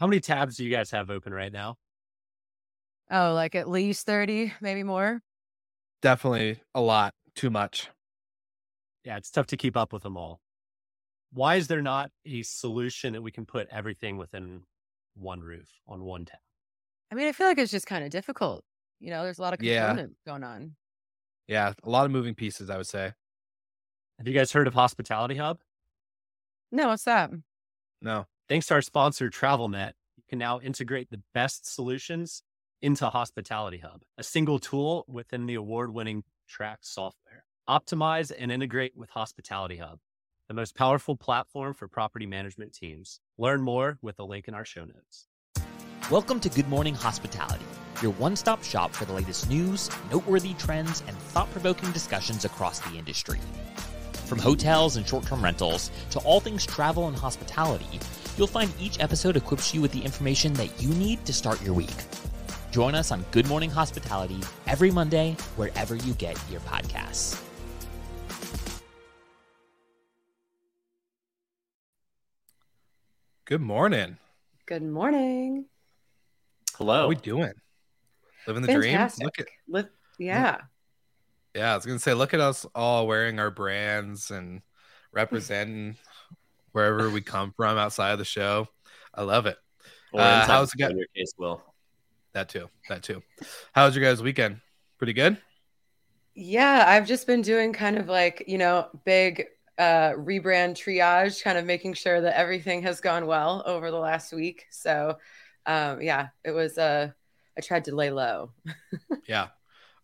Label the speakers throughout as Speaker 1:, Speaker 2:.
Speaker 1: How many tabs do you guys have open right now?
Speaker 2: Oh, like at least 30, maybe more.
Speaker 3: Definitely a lot, too much.
Speaker 1: Yeah, it's tough to keep up with them all. Why is there not a solution that we can put everything within one roof on one tab?
Speaker 2: I mean, I feel like it's just kind of difficult. You know, there's a lot of
Speaker 3: Yeah.
Speaker 2: component going on.
Speaker 3: Yeah, a lot of moving pieces, I would say.
Speaker 1: Have you guys heard of Hospitality Hub?
Speaker 2: No, what's that?
Speaker 3: No.
Speaker 1: Thanks to our sponsor, TravelNet, you can now integrate the best solutions into Hospitality Hub, a single tool within the award winning Track software. Optimize and integrate with Hospitality Hub, the most powerful platform for property management teams. Learn more with the link in our show notes.
Speaker 4: Welcome to Good Morning Hospitality, your one stop shop for the latest news, noteworthy trends, and thought provoking discussions across the industry. From hotels and short term rentals to all things travel and hospitality, you'll find each episode equips you with the information that you need to start your week. Join us on Good Morning Hospitality every Monday, wherever you get your podcasts.
Speaker 3: Good morning.
Speaker 5: Good morning. Hello.
Speaker 3: How
Speaker 1: Hello.
Speaker 3: we doing? Living the
Speaker 5: Fantastic.
Speaker 3: dream? Look at
Speaker 5: Live, yeah.
Speaker 3: yeah, I was gonna say, look at us all wearing our brands and representing wherever we come from outside of the show. I love it.
Speaker 1: Or
Speaker 3: Uh, how's it go-
Speaker 1: your case, Will.
Speaker 3: That too. That too. How was your guys' weekend? Pretty good?
Speaker 5: Yeah, I've just been doing kind of like, you know, big uh rebrand triage, kind of making sure that everything has gone well over the last week. So, um yeah, it was uh I tried to lay low.
Speaker 3: Yeah.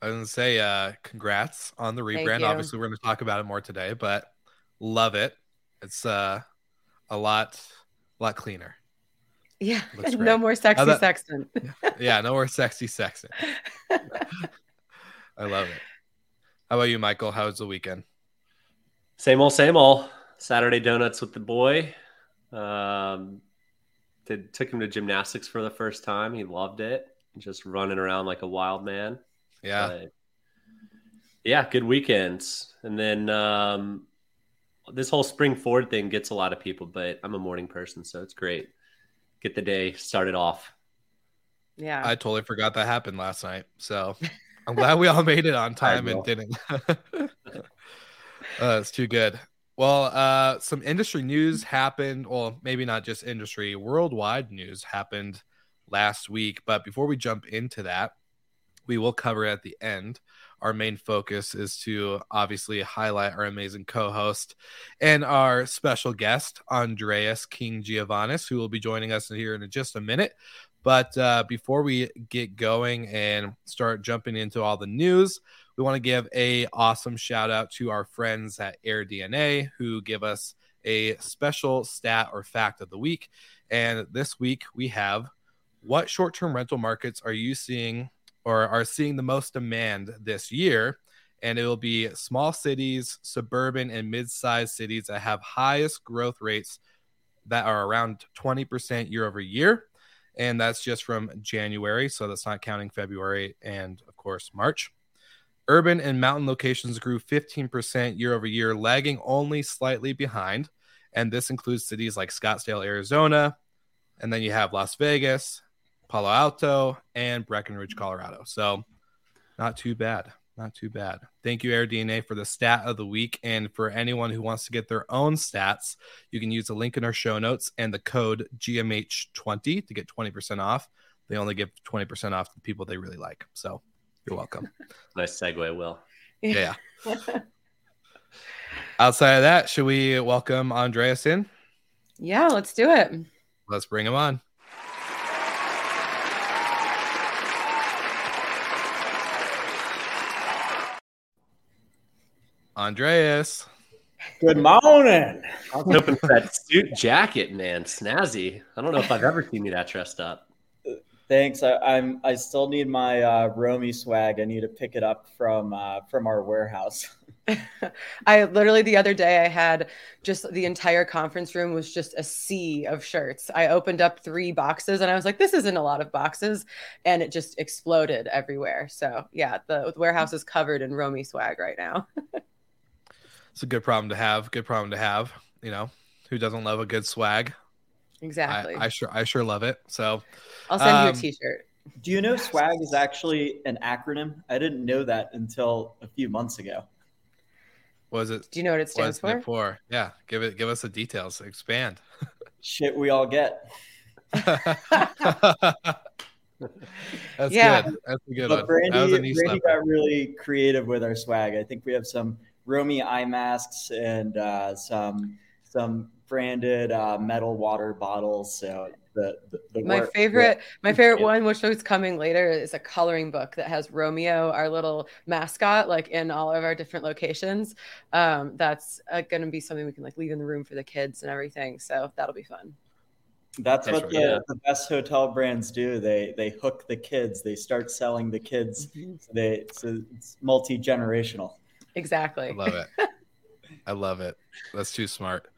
Speaker 3: I was gonna say, uh, congrats on the rebrand. Obviously, we're gonna talk about it more today, but love it. It's uh a lot a lot cleaner.
Speaker 5: Yeah, no more sexy
Speaker 3: that-
Speaker 5: sextant.
Speaker 3: Yeah, no more sexy Sextant. I love it. How about you, Michael? How was the weekend?
Speaker 6: Same old, same old. Saturday donuts with the boy. Um, did took him to gymnastics for the first time. He loved it. Just running around like a wild man.
Speaker 3: Yeah.
Speaker 6: But, yeah, good weekends. And then um, this whole spring forward thing gets a lot of people, but I'm a morning person, so it's great. Get the day started off.
Speaker 5: yeah.
Speaker 3: I totally forgot that happened last night. So I'm glad we all made it on time and didn't. uh, it's too good. Well, uh, some industry news happened. Well, maybe not just industry, worldwide news happened last week. But before we jump into that, we will cover at the end. Our main focus is to obviously highlight our amazing co host and our special guest, Andreas King Giovannis, who will be joining us here in just a minute. But uh, before we get going and start jumping into all the news, we want to give a awesome shout out to our friends at AirDNA who give us a special stat or fact of the week. And this week we have what short-term rental markets are you seeing or are seeing the most demand this year? And it will be small cities, suburban, and mid-sized cities that have highest growth rates that are around 20% year over year and that's just from January, so that's not counting February and of course March. Urban and mountain locations grew 15% year over year, lagging only slightly behind. And this includes cities like Scottsdale, Arizona, and then you have Las Vegas, Palo Alto, and Breckenridge, Colorado. So not too bad. Not too bad. Thank you, AirDNA, for the stat of the week. And for anyone who wants to get their own stats, you can use the link in our show notes and the code GMH20 to get 20% off. They only give 20% off to people they really like. So you're welcome.
Speaker 6: nice segue, Will.
Speaker 3: Yeah. Outside of that, should we welcome Andreas in?
Speaker 5: Yeah, let's do it.
Speaker 3: Let's bring him on. Andreas.
Speaker 7: Good morning.
Speaker 6: I was hoping for that suit jacket, man. Snazzy. I don't know if I've ever seen you that dressed up.
Speaker 7: Thanks. I, am I still need my uh, Romy swag. I need to pick it up from uh, from our warehouse.
Speaker 5: I literally the other day I had just the entire conference room was just a sea of shirts. I opened up three boxes and I was like, this isn't a lot of boxes, and it just exploded everywhere. So yeah, the warehouse is covered in Romy swag right now.
Speaker 3: it's a good problem to have. Good problem to have. You know, who doesn't love a good swag?
Speaker 5: Exactly.
Speaker 3: I, I sure I sure love it. So
Speaker 5: I'll send um, you a um, t-shirt.
Speaker 7: Do you know swag is actually an acronym? I didn't know that until a few months ago.
Speaker 3: Was it?
Speaker 5: Do you know what it stands
Speaker 3: for? for? Yeah, give it. Give us the details. Expand.
Speaker 7: Shit, we all get.
Speaker 3: That's yeah. good. That's a good but
Speaker 7: one. Brandy, Brandy got really creative with our swag. I think we have some Romy eye masks and uh, some some branded uh, metal water bottles. So the, the, the
Speaker 5: my work, favorite, my favorite one, which is coming later, is a coloring book that has Romeo, our little mascot, like in all of our different locations. Um, that's uh, going to be something we can like leave in the room for the kids and everything. So that'll be fun.
Speaker 7: That's what the, yeah. the, best hotel brands do. They they hook the kids. They start selling the kids. Mm-hmm. They so it's multi generational.
Speaker 5: Exactly.
Speaker 3: I love it. I love it. That's too smart.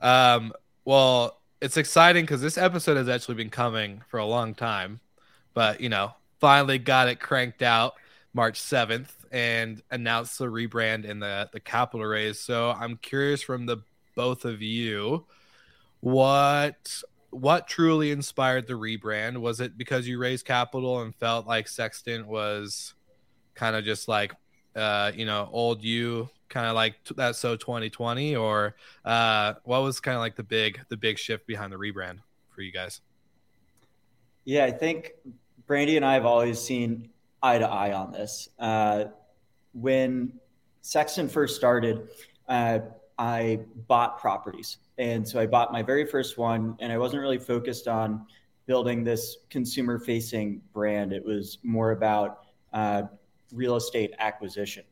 Speaker 3: Um, well, it's exciting because this episode has actually been coming for a long time, but you know, finally got it cranked out March 7th and announced the rebrand and the the capital raise. So I'm curious from the both of you, what what truly inspired the rebrand? Was it because you raised capital and felt like Sextant was kind of just like uh, you know, old you kind of like that so 2020 or uh what was kind of like the big the big shift behind the rebrand for you guys?
Speaker 7: Yeah i think brandy and i have always seen eye to eye on this. Uh when Sextant first started uh i bought properties. And so i bought my very first one and i wasn't really focused on building this consumer facing brand. It was more about uh, real estate acquisition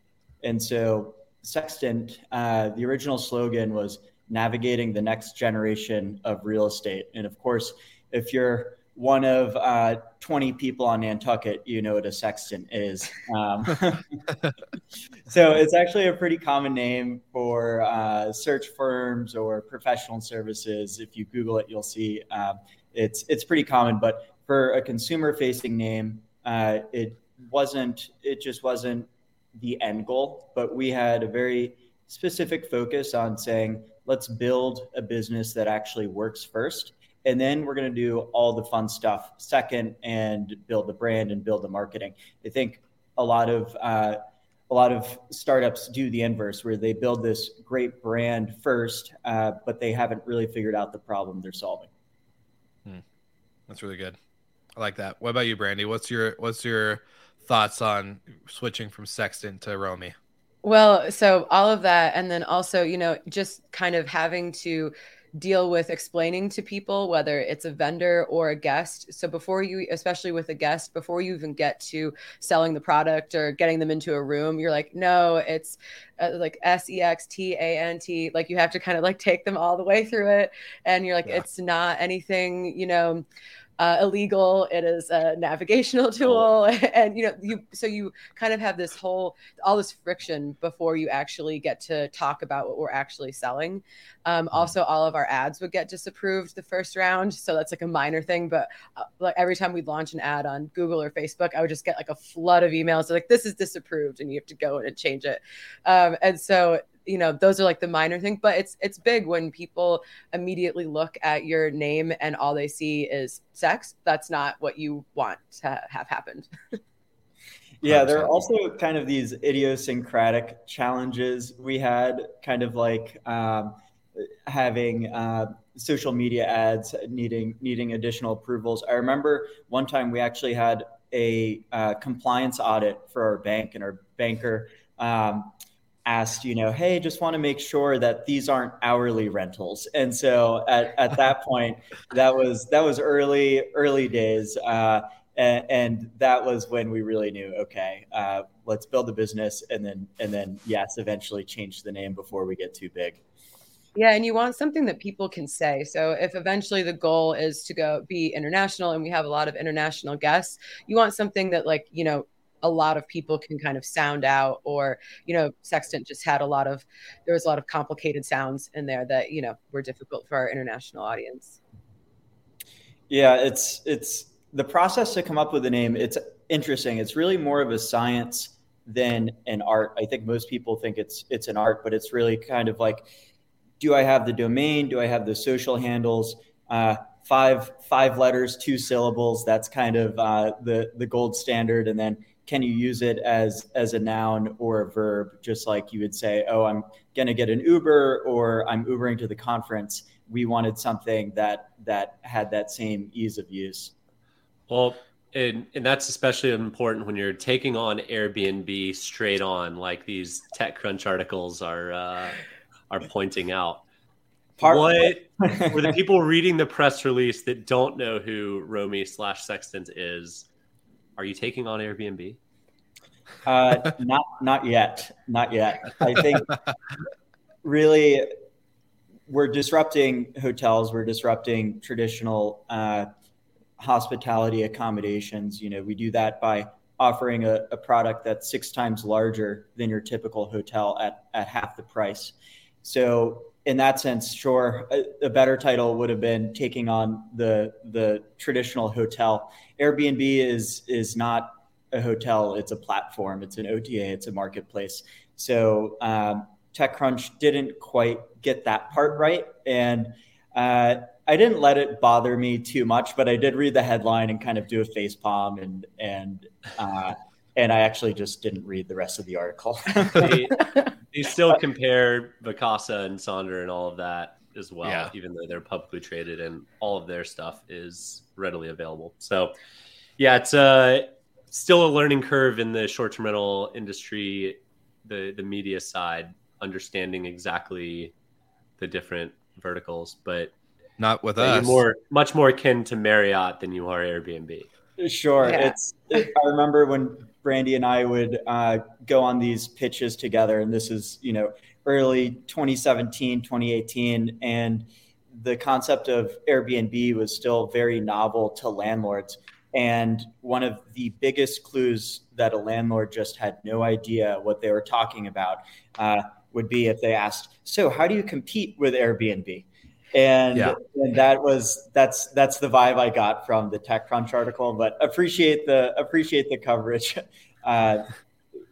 Speaker 7: and so Sextant, uh, the original slogan was navigating the next generation of real estate. And of course, if you're one of uh, 20 people on Nantucket, you know what a sextant is. Um, so it's actually a pretty common name for uh, search firms or professional services. If you Google it, you'll see um, it's it's pretty common. But for a consumer-facing name, uh, it wasn't. It just wasn't the end goal, but we had a very specific focus on saying, let's build a business that actually works first. And then we're going to do all the fun stuff second and build the brand and build the marketing. I think a lot of, uh, a lot of startups do the inverse where they build this great brand first, uh, but they haven't really figured out the problem they're solving.
Speaker 3: Hmm. That's really good. I like that. What about you, Brandy? What's your, what's your, thoughts on switching from Sextant to Romy?
Speaker 5: Well, so all of that, and then also, you know, just kind of having to deal with explaining to people whether it's a vendor or a guest. So before you, especially with a guest, before you even get to selling the product or getting them into a room, you're like, no, it's uh, like S E X T A N T. Like you have to kind of like take them all the way through it, and you're like, yeah. it's not anything, you know uh, illegal. It is a navigational tool, and you know you so you kind of have this whole all this friction before you actually get to talk about what we're actually selling. Um, mm-hmm. Also, all of our ads would get disapproved the first round, so that's like a minor thing. But uh, like every time we'd launch an ad on Google or Facebook, I would just get like a flood of emails like this is disapproved, and you have to go in and change it. Um, and so you know those are like the minor thing but it's it's big when people immediately look at your name and all they see is sex that's not what you want to have happened.
Speaker 7: Yeah there are also kind of these idiosyncratic challenges. We had kind of like um, having uh, social media ads needing needing additional approvals. I remember one time we actually had a uh, compliance audit for our bank and our banker um, asked, you know, hey, just want to make sure that these aren't hourly rentals. And so at, at that point, that was that was early early days, uh, and, and, that was when we really knew, okay, uh, let's build the business, and then and then yes, eventually change the name before we get too big.
Speaker 5: Yeah, and you want something that people can say. So if eventually the goal is to go be international and we have a lot of international guests, you want something that like, you know, a lot of people can kind of sound out or you know sextant just had a lot of there was a lot of complicated sounds in there that you know were difficult for our international audience.
Speaker 7: Yeah it's it's the process to come up with a name it's interesting. It's really more of a science than an art. I think most people think it's it's an art but it's really kind of like do i have the domain? Do i have the social handles? Uh, five five letters two syllables that's kind of uh, the the gold standard. And then can you use it as as a noun or a verb? Just like you would say oh i'm going to get an uber or i'm ubering to the conference. We wanted something that that had that same ease of use.
Speaker 6: Well and, and that's especially important when you're taking on airbnb straight on like these techcrunch articles are uh, are pointing out. Part- what for the people reading the press release that don't know who romy slash sextant is are you taking on Airbnb?
Speaker 7: Uh, not not yet, not yet. I think really we're disrupting hotels. We're disrupting traditional uh, hospitality accommodations. You know, we do that by offering a, a, product that's six times larger than your typical hotel at at half the price. So in that sense, sure, a, a, better title would have been taking on the the traditional hotel. Airbnb is is not a hotel; it's a platform. It's an OTA. It's a marketplace. So um, TechCrunch didn't quite get that part right, and uh, I didn't let it bother me too much. But I did read the headline and kind of do a face palm and and. Uh, and I actually just didn't read the rest of the article.
Speaker 6: they, they, still compare Vacasa and Sonder and all of that as well, yeah. even though they're publicly traded and all of their stuff is readily available. So, yeah, it's uh, still a learning curve in the short-term rental industry, the the media side, understanding exactly the different verticals, but
Speaker 3: not with us.
Speaker 6: More, much more akin to Marriott than you are Airbnb.
Speaker 7: Sure, yeah. it's. It, I remember when Brandy and I would uh, go on these pitches together. And this is, you know, early 2017, 2018. And the concept of Airbnb was still very novel to landlords. And one of the biggest clues that a landlord just had no idea what they were talking about uh, would be if they asked, So, how do you compete with Airbnb? And yeah. and that was that's that's the vibe I got from the TechCrunch article. But appreciate the appreciate the coverage. Uh,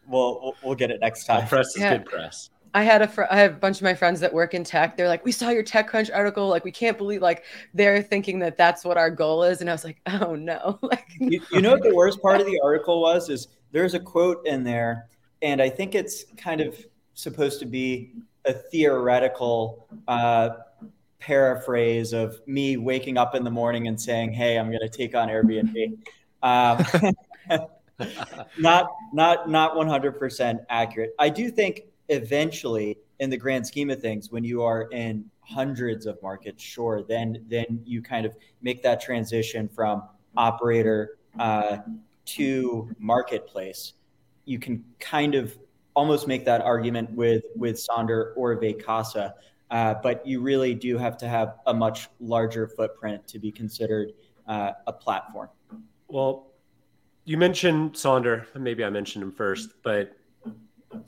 Speaker 7: we'll, we'll, we'll get it next time.
Speaker 6: press is yeah. good press.
Speaker 5: I had a fr- I have a bunch of my friends that work in tech. They're like, we saw your TechCrunch article. Like, we can't believe like they're thinking that that's what our goal is. And I was like, oh no. like,
Speaker 7: you, you know what the worst part of the article was is there's a quote in there, and I think it's kind of supposed to be a theoretical uh, paraphrase of me waking up in the morning and saying, "Hey, I'm going to take on Airbnb." Um, not not not 100% accurate. I do think eventually, in the grand scheme of things, when you are in hundreds of markets, sure, then then you kind of make that transition from operator uh, to marketplace. You can kind of almost make that argument with with Sonder or Vacasa uh, but you really do have to have a much larger footprint to be considered uh, a platform.
Speaker 6: Well, you mentioned Sonder. Maybe I mentioned him first, but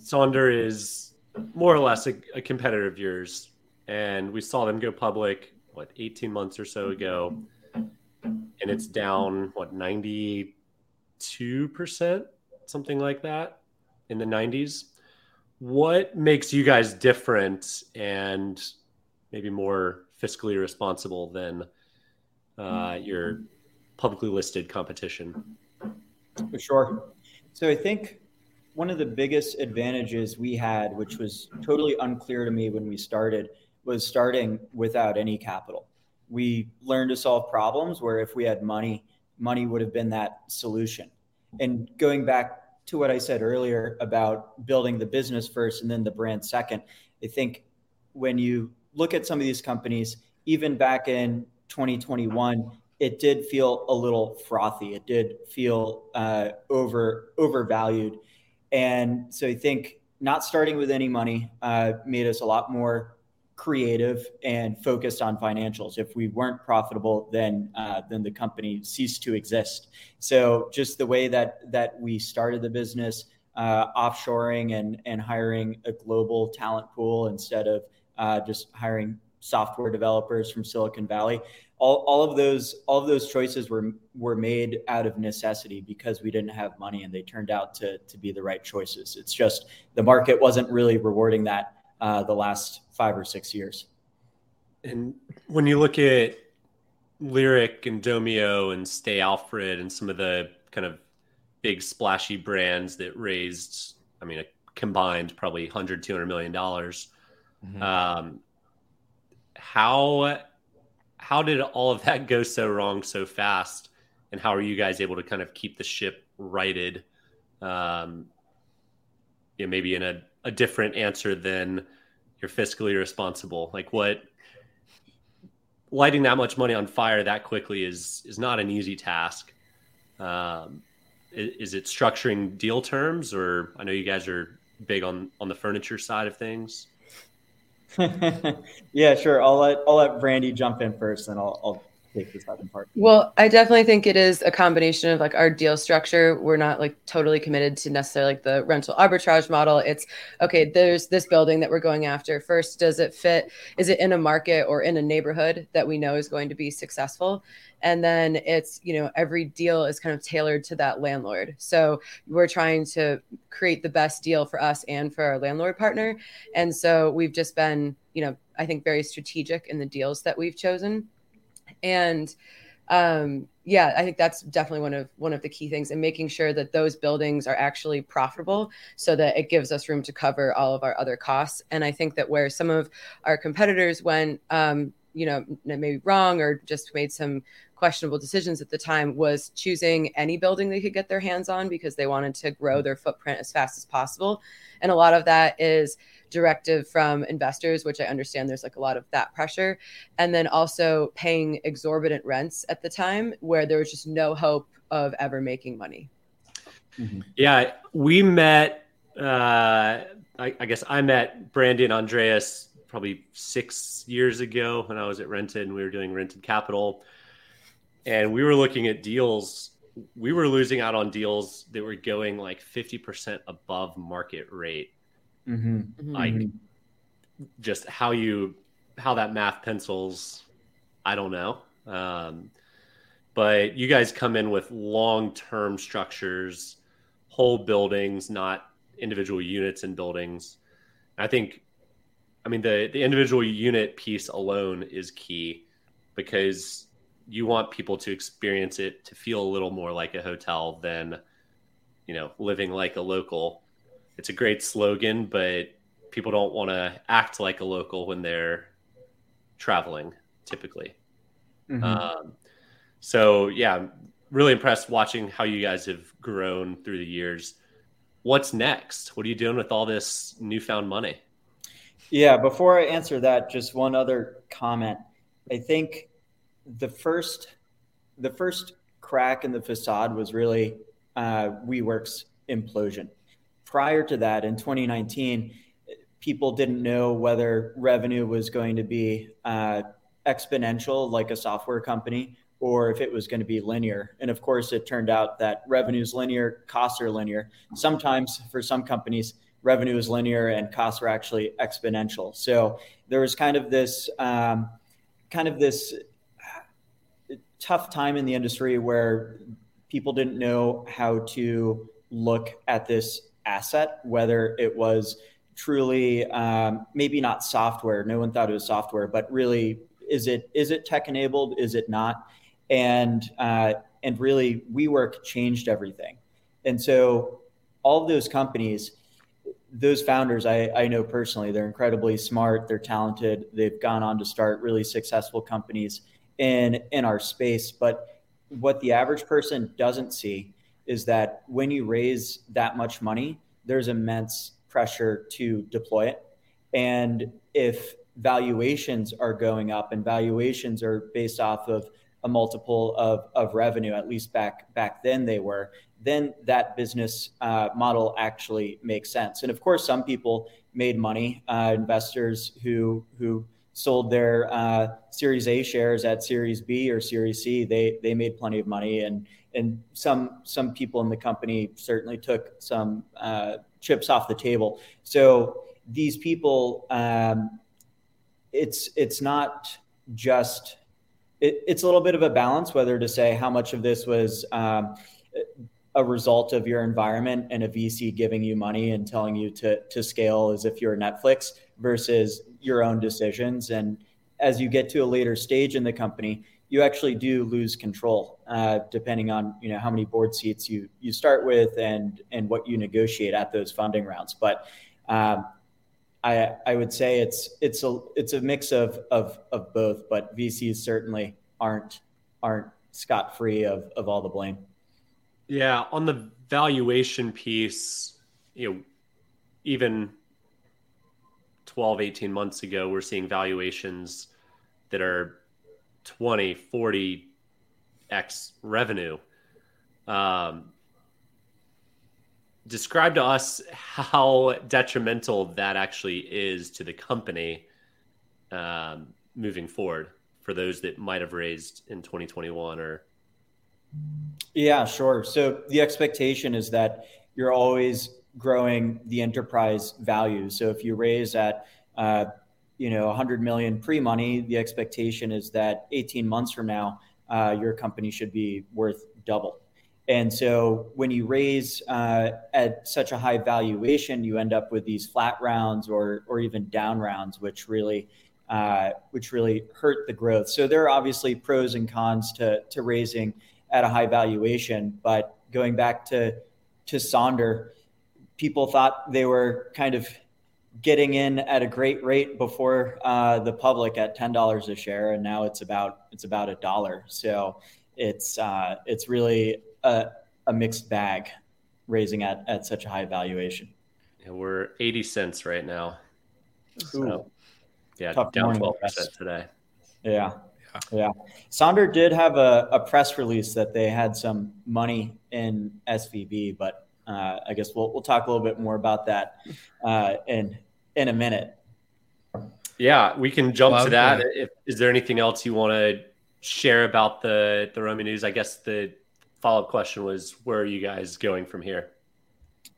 Speaker 6: Sonder is more or less a, a competitor of yours, and we saw them go public what 18 months or so ago, and it's down what 92 percent, something like that, in the 90s. What makes you guys different and maybe more fiscally responsible than uh, your publicly listed competition?
Speaker 7: For sure. So I think one of the biggest advantages we had, which was totally unclear to me when we started, was starting without any capital. We learned to solve problems where if we had money, money would have been that solution. And going back to what I said earlier about building the business first and then the brand second, I think when you look at some of these companies, even back in 2021, it did feel a little frothy. It did feel uh, over overvalued, and so I think not starting with any money uh, made us a lot more creative and focused on financials. If we weren't profitable, then uh, then the company ceased to exist. So just the way that that we started the business, uh, offshoring and and hiring a global talent pool instead of uh, just hiring software developers from Silicon Valley. All, all of those all of those choices were were made out of necessity because we didn't have money and they turned out to to be the right choices. It's just the market wasn't really rewarding that uh, the last five or six years.
Speaker 6: And when you look at Lyric and Domio and Stay Alfred and some of the kind of big splashy brands that raised, I mean, a combined probably 100, 200 million dollars. Mm-hmm. Um, how how did all of that go so wrong so fast? And how are you guys able to kind of keep the ship righted? Um, you know, maybe in a, a different answer than you're fiscally responsible. Like what lighting that much money on fire that quickly is is not an easy task. Um, is, it structuring deal terms, or I know you guys are big on on the furniture side of things?
Speaker 7: yeah, sure. I'll let I'll let Brandy jump in first, and I'll, I'll take the second part.
Speaker 5: Well, I definitely think it is a combination of like our deal structure. We're not like totally committed to necessarily like the rental arbitrage model. It's okay, there's this building that we're going after. First, does it fit? Is it in a market or in a neighborhood that we know is going to be successful? And then it's, you know, every deal is kind of tailored to that landlord. So we're trying to create the best deal for us and for our landlord partner. And so we've just been, you know, I think very strategic in the deals that we've chosen and um, yeah, I think that's definitely one of one of the key things, and making sure that those buildings are actually profitable, so that it gives us room to cover all of our other costs. And I think that where some of our competitors went, um, you know, maybe wrong or just made some questionable decisions at the time was choosing any building they could get their hands on because they wanted to grow their footprint as fast as possible. And a lot of that is directive from investors, which I understand there's like a lot of that pressure. And then also paying exorbitant rents at the time where there was just no hope of ever making money.
Speaker 6: Mm-hmm. Yeah, we met, uh, I, I, guess I met Brandy and Andreas probably six years ago when I was at Rented and we were doing Rented Capital. And we were looking at deals. We were losing out on deals that were going like 50% above market rate
Speaker 7: Mm-hmm. mm-hmm.
Speaker 6: Like just how you how that math pencils, I don't know. Um, but you guys come in with long term structures, whole buildings, not individual units and buildings. I think, I mean, the, the individual unit piece alone is key because you want people to experience it to feel a little more like a hotel than, you know, living like a local it's a great slogan, but people don't want to act like a local when they're traveling typically. Mm-hmm. Um, so yeah, really impressed watching how you guys have grown through the years. What's next? What are you doing with all this newfound money?
Speaker 7: Yeah, before I answer that, just one other comment. I think the first the first crack in the facade was really uh, WeWork's implosion prior to that in 2019, people didn't know whether revenue was going to be uh, exponential like a software company or if it was going to be linear. And of course, it turned out that revenue is linear, costs are linear. Sometimes for some companies, revenue is linear and costs are actually exponential. So there was kind of this um, kind of this tough time in the industry where people didn't know how to look at this asset, whether it was truly um, maybe not software. No one thought it was software, but really, is it is it tech enabled? Is it not? And uh, and really, WeWork changed everything. And so all of those companies, those founders, I, I know personally, they're incredibly smart, they're talented, they've gone on to start really successful companies in in our space. But what the average person doesn't see is that when you raise that much money, there's immense pressure to deploy it. And if valuations are going up and valuations are based off of a multiple of, of revenue, at least back back then they were, then that business uh, model actually makes sense. And of course, some people made money, uh, investors who who sold their uh, Series A shares at Series B or Series C, they they made plenty of money, and and some some people in the company certainly took some uh, chips off the table. So these people, um, it's it's not just it, it's a little bit of a balance whether to say how much of this was. Um, a result of your environment and a VC giving you money and telling you to to scale as if you're Netflix versus your own decisions. And as you get to a later stage in the company, you actually do lose control, uh, depending on you know how many board seats you you start with and and what you negotiate at those funding rounds. But um, I I would say it's it's a it's a mix of of of both. But VCs certainly aren't aren't scot free of of all the blame.
Speaker 6: Yeah, on the valuation piece, you know, even 12, 18 months ago, we're seeing valuations that are 20, 40 X revenue. Um, describe to us how detrimental that actually is to the company um, moving forward for those that might have raised in 2021 or
Speaker 7: yeah sure so the expectation is that you're always growing the enterprise value. So if you raise at uh, you know 100 million pre-money, the expectation is that 18 months from now, uh, your company should be worth double. And so when you raise uh, at such a high valuation, you end up with these flat rounds or or even down rounds, which really uh, which really hurt the growth. So there are obviously pros and cons to to raising at a high valuation. But going back to to Sonder, people thought they were kind of getting in at a great rate before uh, the public at ten dollars a share, and now it's about it's about a dollar. So it's uh, it's really a, a, mixed bag, raising at at such a high valuation.
Speaker 6: Yeah, we're eighty cents right now. So, yeah,
Speaker 7: Tough
Speaker 6: down twelve percent today.
Speaker 7: Yeah. Yeah. Sonder did have a, a press release that they had some money in SVB, but uh, I guess we'll we'll talk a little bit more about that uh, in in a minute.
Speaker 6: Yeah, we can jump well, to that. If, is there anything else you want to share about the the Romy news? I guess the follow up question was, where are you guys going from here?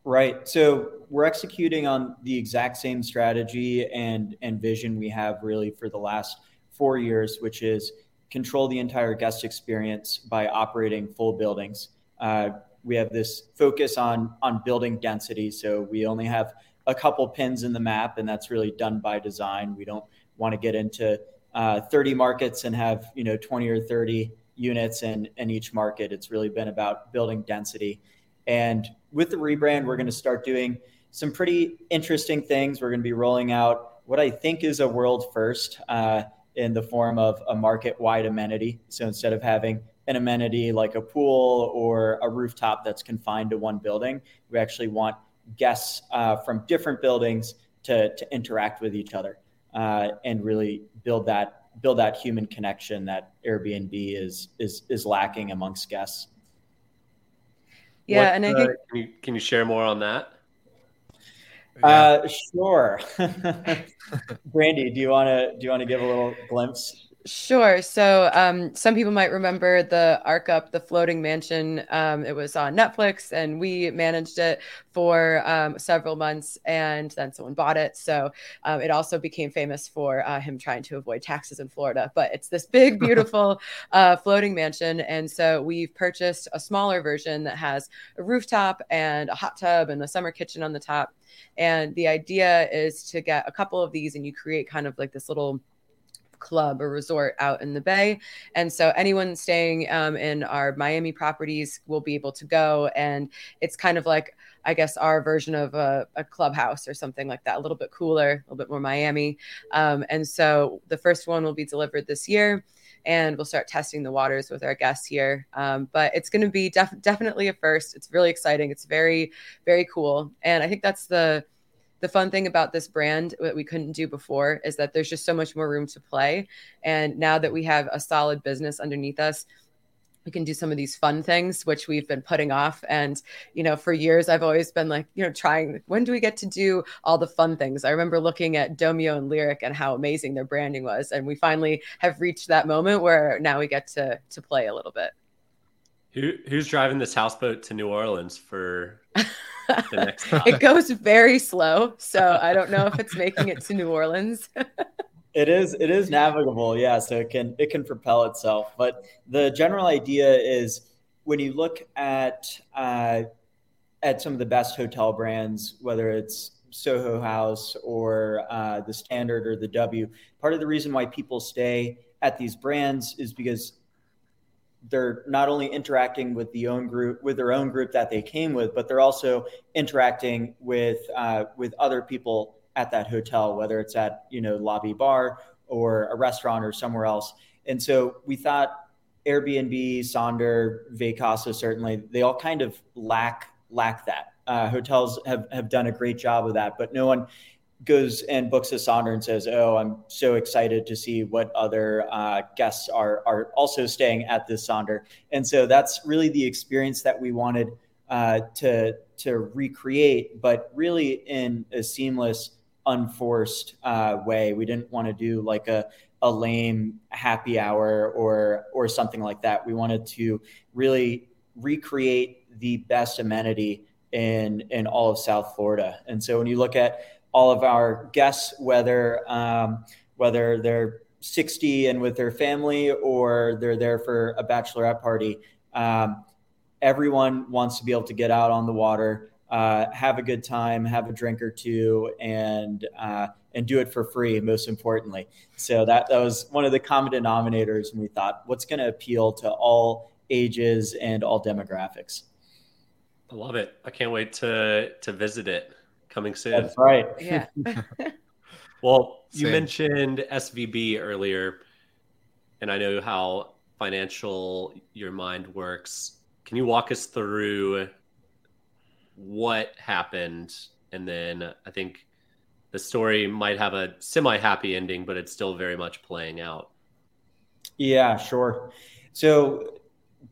Speaker 7: Right. So we're executing on the exact same strategy and and vision we have really for the last four years, which is control the entire guest experience by operating full buildings. Uh, we have this focus on on building density. So we only have a couple pins in the map, and that's really done by design. We don't want to get into uh, 30 markets and have you know 20 or 30 units in in each market. It's really been about building density. And with the rebrand, we're going to start doing some pretty interesting things. We're going to be rolling out what I think is a world first uh, in the form of a market wide amenity. So instead of having an amenity like a pool or a rooftop that's confined to one building. We actually want guests uh, from different buildings to, to interact with each other uh, and really build that build that human connection that Airbnb is is is lacking amongst guests.
Speaker 5: Yeah, what, and I uh, think
Speaker 6: can you, can you share more on that?
Speaker 7: Uh, sure. Brandy, do you want to do you want to give a little glimpse
Speaker 5: Sure. So, um, some people might remember the Arkup, the floating mansion. Um, it was on Netflix, and we managed it for um, several months, and then someone bought it. So, um, it also became famous for uh, him trying to avoid taxes in Florida. But it's this big, beautiful uh, floating mansion, and so we've purchased a smaller version that has a rooftop and a hot tub and a summer kitchen on the top. And the idea is to get a couple of these, and you create kind of like this little club or resort out in the bay. And so anyone staying um, in our Miami properties will be able to go. And it's kind of like, I guess, our version of a, a clubhouse or something like that, a little bit cooler, a little bit more Miami. Um, and so the first one will be delivered this year. And we'll start testing the waters with our guests here. Um, but it's going to be def- definitely a first. It's really exciting. It's very, very cool. And I think that's the, the fun thing about this brand that we couldn't do before is that there's just so much more room to play. And now that we have a solid business underneath us, we can do some of these fun things which we've been putting off. And you know for years i've always been like you know trying when do we get to do all the fun things? I remember looking at domio and lyric and how amazing their branding was. And we finally have reached that moment where now we get to to play a little bit
Speaker 6: Who, who's driving this houseboat to new orleans for the next? Stop?
Speaker 5: it goes very slow, so I don't know if it's making it to New Orleans.
Speaker 7: it is it is navigable, yeah. So it can it can propel itself. But the general idea is when you look at uh, at some of the best hotel brands, whether it's Soho House or uh, the Standard or the W, part of the reason why people stay at these brands is because they're not only interacting with the own group with their own group that they came with, but they're also interacting with uh, with other people at that hotel, whether it's at you know lobby bar or a restaurant or somewhere else. And so we thought Airbnb, Sonder, Vacasa, certainly they all kind of lack lack that. Uh, hotels have have done a great job of that, but no one goes and books a Sonder and says, "Oh, I'm so excited to see what other uh, guests are are also staying at this Sonder." And so that's really the experience that we wanted uh, to to recreate, but really in a seamless, unforced uh, way. We didn't want to do like a a lame happy hour or or something like that. We wanted to really recreate the best amenity in in all of South Florida. And so when you look at all of our guests, whether um, whether they're 60 and with their family or they're there for a bachelorette party. Um, everyone wants to be able to get out on the water, uh, have a good time, have a drink or two, and uh, and do it for free. Most importantly, so that that was one of the common denominators, and we thought, what's going to appeal to all ages and all demographics.
Speaker 6: I love it. I can't wait to to visit it coming soon.
Speaker 7: That's right.
Speaker 5: Yeah.
Speaker 6: well, you mentioned SVB earlier, and I know how financial your mind works. Can you walk us through what happened? And then I think the story might have a semi happy ending, but it's still very much playing out.
Speaker 7: Yeah, sure. So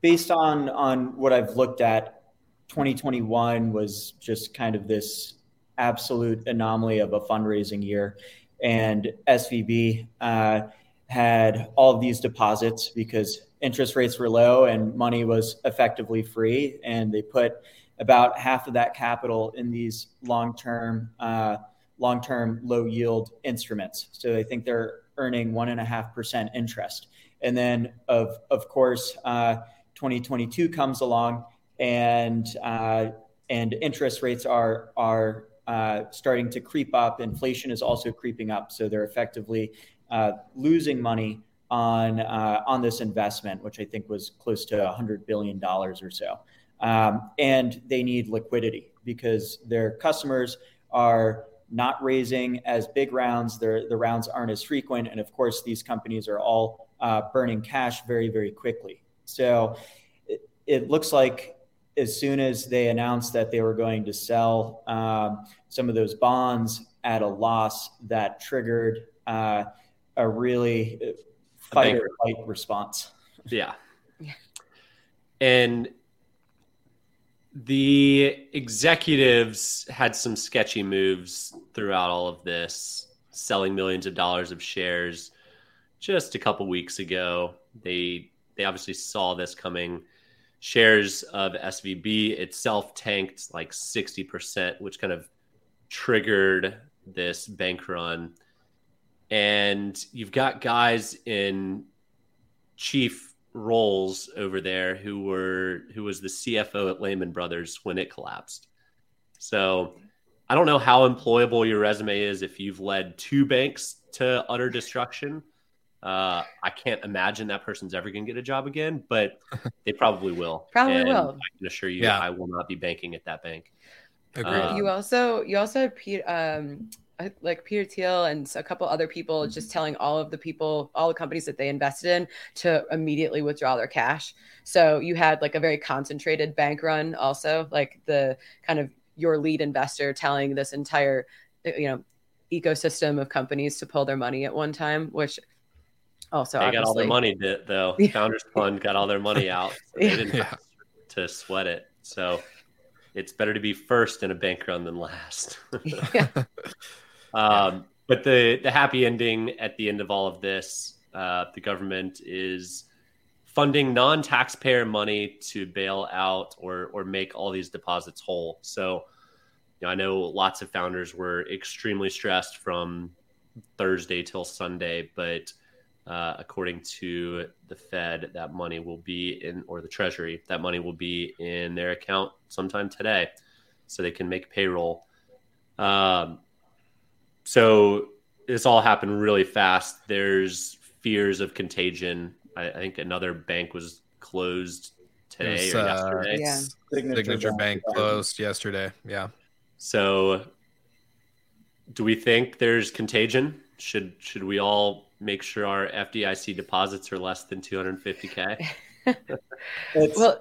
Speaker 7: based on on what I've looked at, 2021 was just kind of this absolute anomaly of a fundraising year. And SVB uh, had all of these deposits because interest rates were low and money was effectively free. And they put about half of that capital in these long term, uh, long term low yield instruments. So I think they're earning one and a half percent interest. And then, of of course, uh, 2022 comes along, and uh, and interest rates are are uh, starting to creep up. Inflation is also creeping up, so they're effectively uh, losing money on uh, on this investment, which I think was close to 100 billion dollars or so. Um, and they need liquidity because their customers are not raising as big rounds. Their the rounds aren't as frequent, and of course, these companies are all uh, burning cash very very quickly. So it, it looks like as soon as they announced that they were going to sell um, some of those bonds at a loss, that triggered uh, a really uh, fight or flight response.
Speaker 6: Yeah. yeah. And the executives had some sketchy moves throughout all of this, selling millions of dollars of shares just a couple weeks ago. They they obviously saw this coming. Shares of SVB itself tanked like 60%, which kind of triggered this bank run. And you've got guys in chief roles over there who were who was the CFO at Lehman Brothers when it collapsed. So I don't know how employable your resume is if you've led two banks to utter destruction. Uh, I can't imagine that person's ever going to get a job again, but they probably will.
Speaker 5: Probably
Speaker 6: and
Speaker 5: will.
Speaker 6: I can assure you,
Speaker 3: Yeah.
Speaker 6: I will not be banking at that bank.
Speaker 3: Agreed.
Speaker 6: Uh,
Speaker 5: you also you also had Pete, um, like Peter Thiel and a couple other people just telling all of the people, all the companies that they invested in to immediately withdraw their cash. So you had like a very concentrated bank run, also like the kind of your lead investor telling this entire, you know, ecosystem of companies to pull their money at one time, which also
Speaker 6: they got all their money th- though.
Speaker 5: Yeah.
Speaker 6: Founders Fund got all their money out. So they
Speaker 5: Yeah.
Speaker 6: didn't have to sweat it. So it's better to be first in a bank run than last.
Speaker 5: Yeah.
Speaker 6: um, but the the happy ending at the end of all of this, uh, the government is funding non-taxpayer money to bail out or or make all these deposits whole. So, you know, I know lots of founders were extremely stressed from Thursday till Sunday, but uh, according to the Fed, that money will be in, or the Treasury, that money will be in their account sometime today, so they can make payroll. Um, so this all happened really fast. There's fears of contagion. I, I think another bank was closed today
Speaker 3: It's,
Speaker 6: or
Speaker 3: uh,
Speaker 6: yesterday.
Speaker 5: Yeah.
Speaker 3: Signature Bank closed yesterday. Yeah.
Speaker 6: So, do we think there's contagion? Should should we all make sure our FDIC deposits are less than 250k?
Speaker 7: It's,
Speaker 5: Well-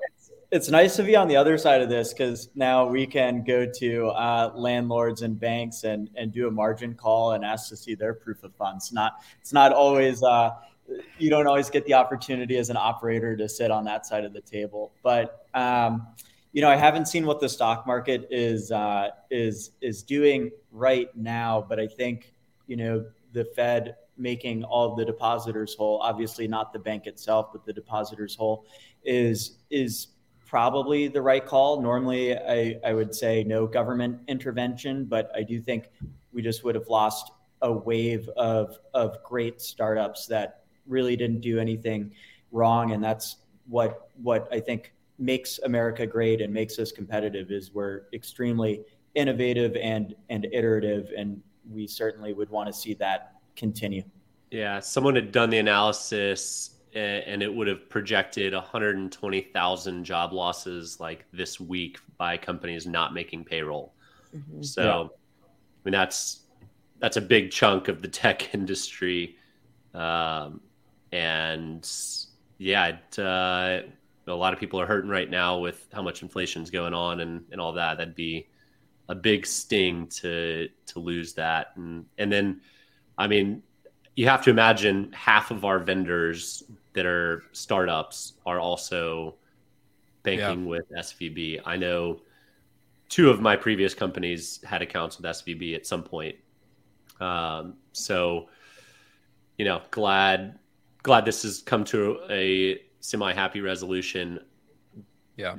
Speaker 7: it's nice to be on the other side of this because now we can go to uh, landlords and banks and, and do a margin call and ask to see their proof of funds. Not it's not always uh, you don't always get the opportunity as an operator to sit on that side of the table. But um, you know, I haven't seen what the stock market is uh, is is doing right now, but I think you know the Fed making all the depositors whole, obviously not the bank itself, but the depositors whole, is is probably the right call. Normally, I, I would say no government intervention, but I do think we just would have lost a wave of of great startups that really didn't do anything wrong, and that's what what I think makes America great and makes us competitive is we're extremely innovative and and iterative, and we certainly would want to see that continue.
Speaker 6: Yeah, someone had done the analysis and it would have projected 120,000 job losses like this week by companies not making payroll.
Speaker 5: Mhm.
Speaker 6: So,
Speaker 7: Yeah.
Speaker 6: I mean, that's that's a big chunk of the tech industry, um, and yeah, it, uh, a lot of people are hurting right now with how much inflation's going on and and all that. That'd be a big sting to to lose that, and and then, I mean, you have to imagine half of our vendors that are startups are also banking with SVB. I know two of my previous companies had accounts with SVB at some point. Um, so, you know, glad glad this has come to a semi happy resolution.
Speaker 3: Yeah.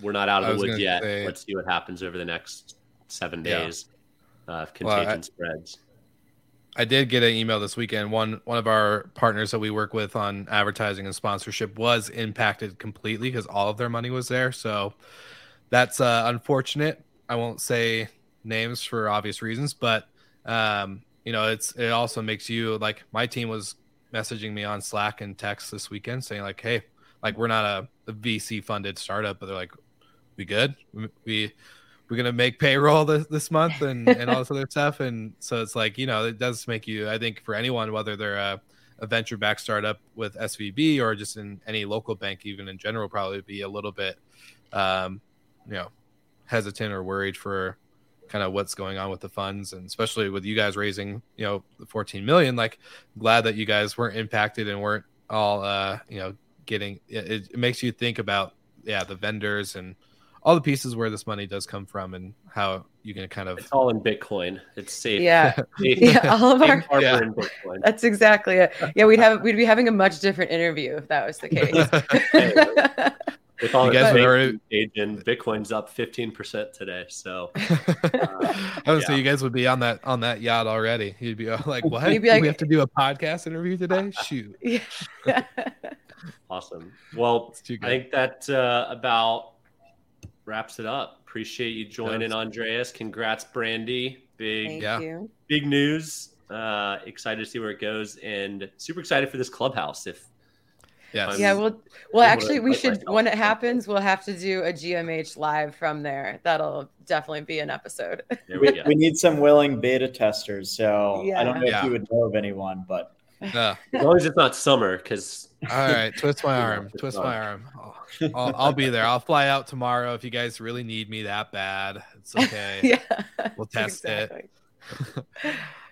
Speaker 6: We're not out of the woods yet.
Speaker 3: say-
Speaker 6: Let's see what happens over the next seven
Speaker 3: Yeah.
Speaker 6: days. Uh, if
Speaker 3: Well, I-
Speaker 6: contagion spreads.
Speaker 3: I did get an email this weekend. One one of our partners that we work with on advertising and sponsorship was impacted completely because all of their money was there. So that's uh, unfortunate. I won't say names for obvious reasons, but um, you know, it's it also makes you like my team was messaging me on Slack and text this weekend saying like, hey, like we're not a, a VC funded startup, but they're like, we good? We, we we're gonna make payroll this, this month and and all this other stuff. And so it's like you know it does make you i think for anyone whether they're a, a venture backed startup with svb or just in any local bank even in general probably be a little bit um you know hesitant or worried for kind of what's going on with the funds. And especially with you guys raising you know the 14 million like glad that you guys weren't impacted and weren't all uh you know getting it, it makes you think about yeah the vendors and all the pieces where this money does come from and how you can kind of
Speaker 6: It's all in Bitcoin. It's safe.
Speaker 5: Yeah.
Speaker 6: Safe-
Speaker 5: Yeah, all of our
Speaker 3: Yeah.
Speaker 6: in Bitcoin.
Speaker 5: that's exactly it. Yeah, we'd have we'd be having a much different interview if that was the case.
Speaker 6: With all
Speaker 3: You
Speaker 6: the
Speaker 3: guys would
Speaker 6: banking
Speaker 3: already-
Speaker 6: agent, Bitcoin's up 15% today. So
Speaker 3: I was gonna say you guys would be on that on that yacht already. You'd be uh, like, "What?
Speaker 5: You'd be like-
Speaker 3: we have to do a podcast interview today? Shoot,
Speaker 5: yeah.
Speaker 6: awesome. Well, I think that uh, about wraps it up. Appreciate you joining, Andreas. Congrats, Brandy. Big
Speaker 5: Thank
Speaker 3: Yeah.
Speaker 5: you.
Speaker 6: big news. Uh, excited to see where it goes, and super excited for this clubhouse. If
Speaker 3: yes,
Speaker 5: Yeah, well, well, actually, we should
Speaker 6: myself.
Speaker 5: when it happens, we'll have to do a GMH live from there. That'll definitely be an episode.
Speaker 6: there we
Speaker 7: We,
Speaker 6: go.
Speaker 7: we need some willing beta testers. So yeah. I don't know
Speaker 3: Yeah.
Speaker 7: if you would know of anyone, but
Speaker 3: Uh,
Speaker 6: As long as it's not summer, because
Speaker 3: all right, twist my arm, twist my arm. I'll, I'll, I'll be there. I'll fly out tomorrow if you guys really need me that bad. It's okay.
Speaker 5: yeah,
Speaker 3: We'll test it.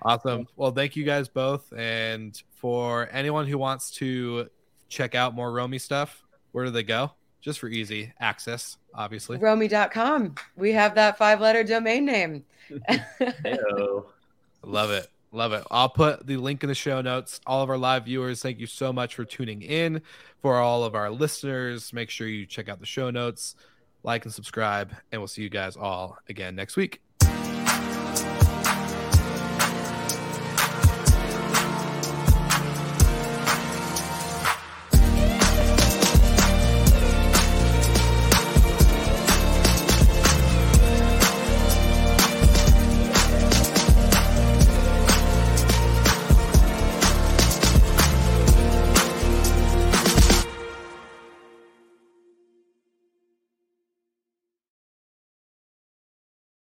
Speaker 3: Awesome. Well, thank you guys both. And for anyone who wants to check out more Romy stuff, where do they go? Just for easy access, obviously.
Speaker 5: Romy.com. We have that five letter domain name.
Speaker 3: Love it. Love it. I'll put the link in the show notes. All of our live viewers, thank you so much for tuning in. For all of our listeners, make sure you check out the show notes, like and subscribe, and we'll see you guys all again next week.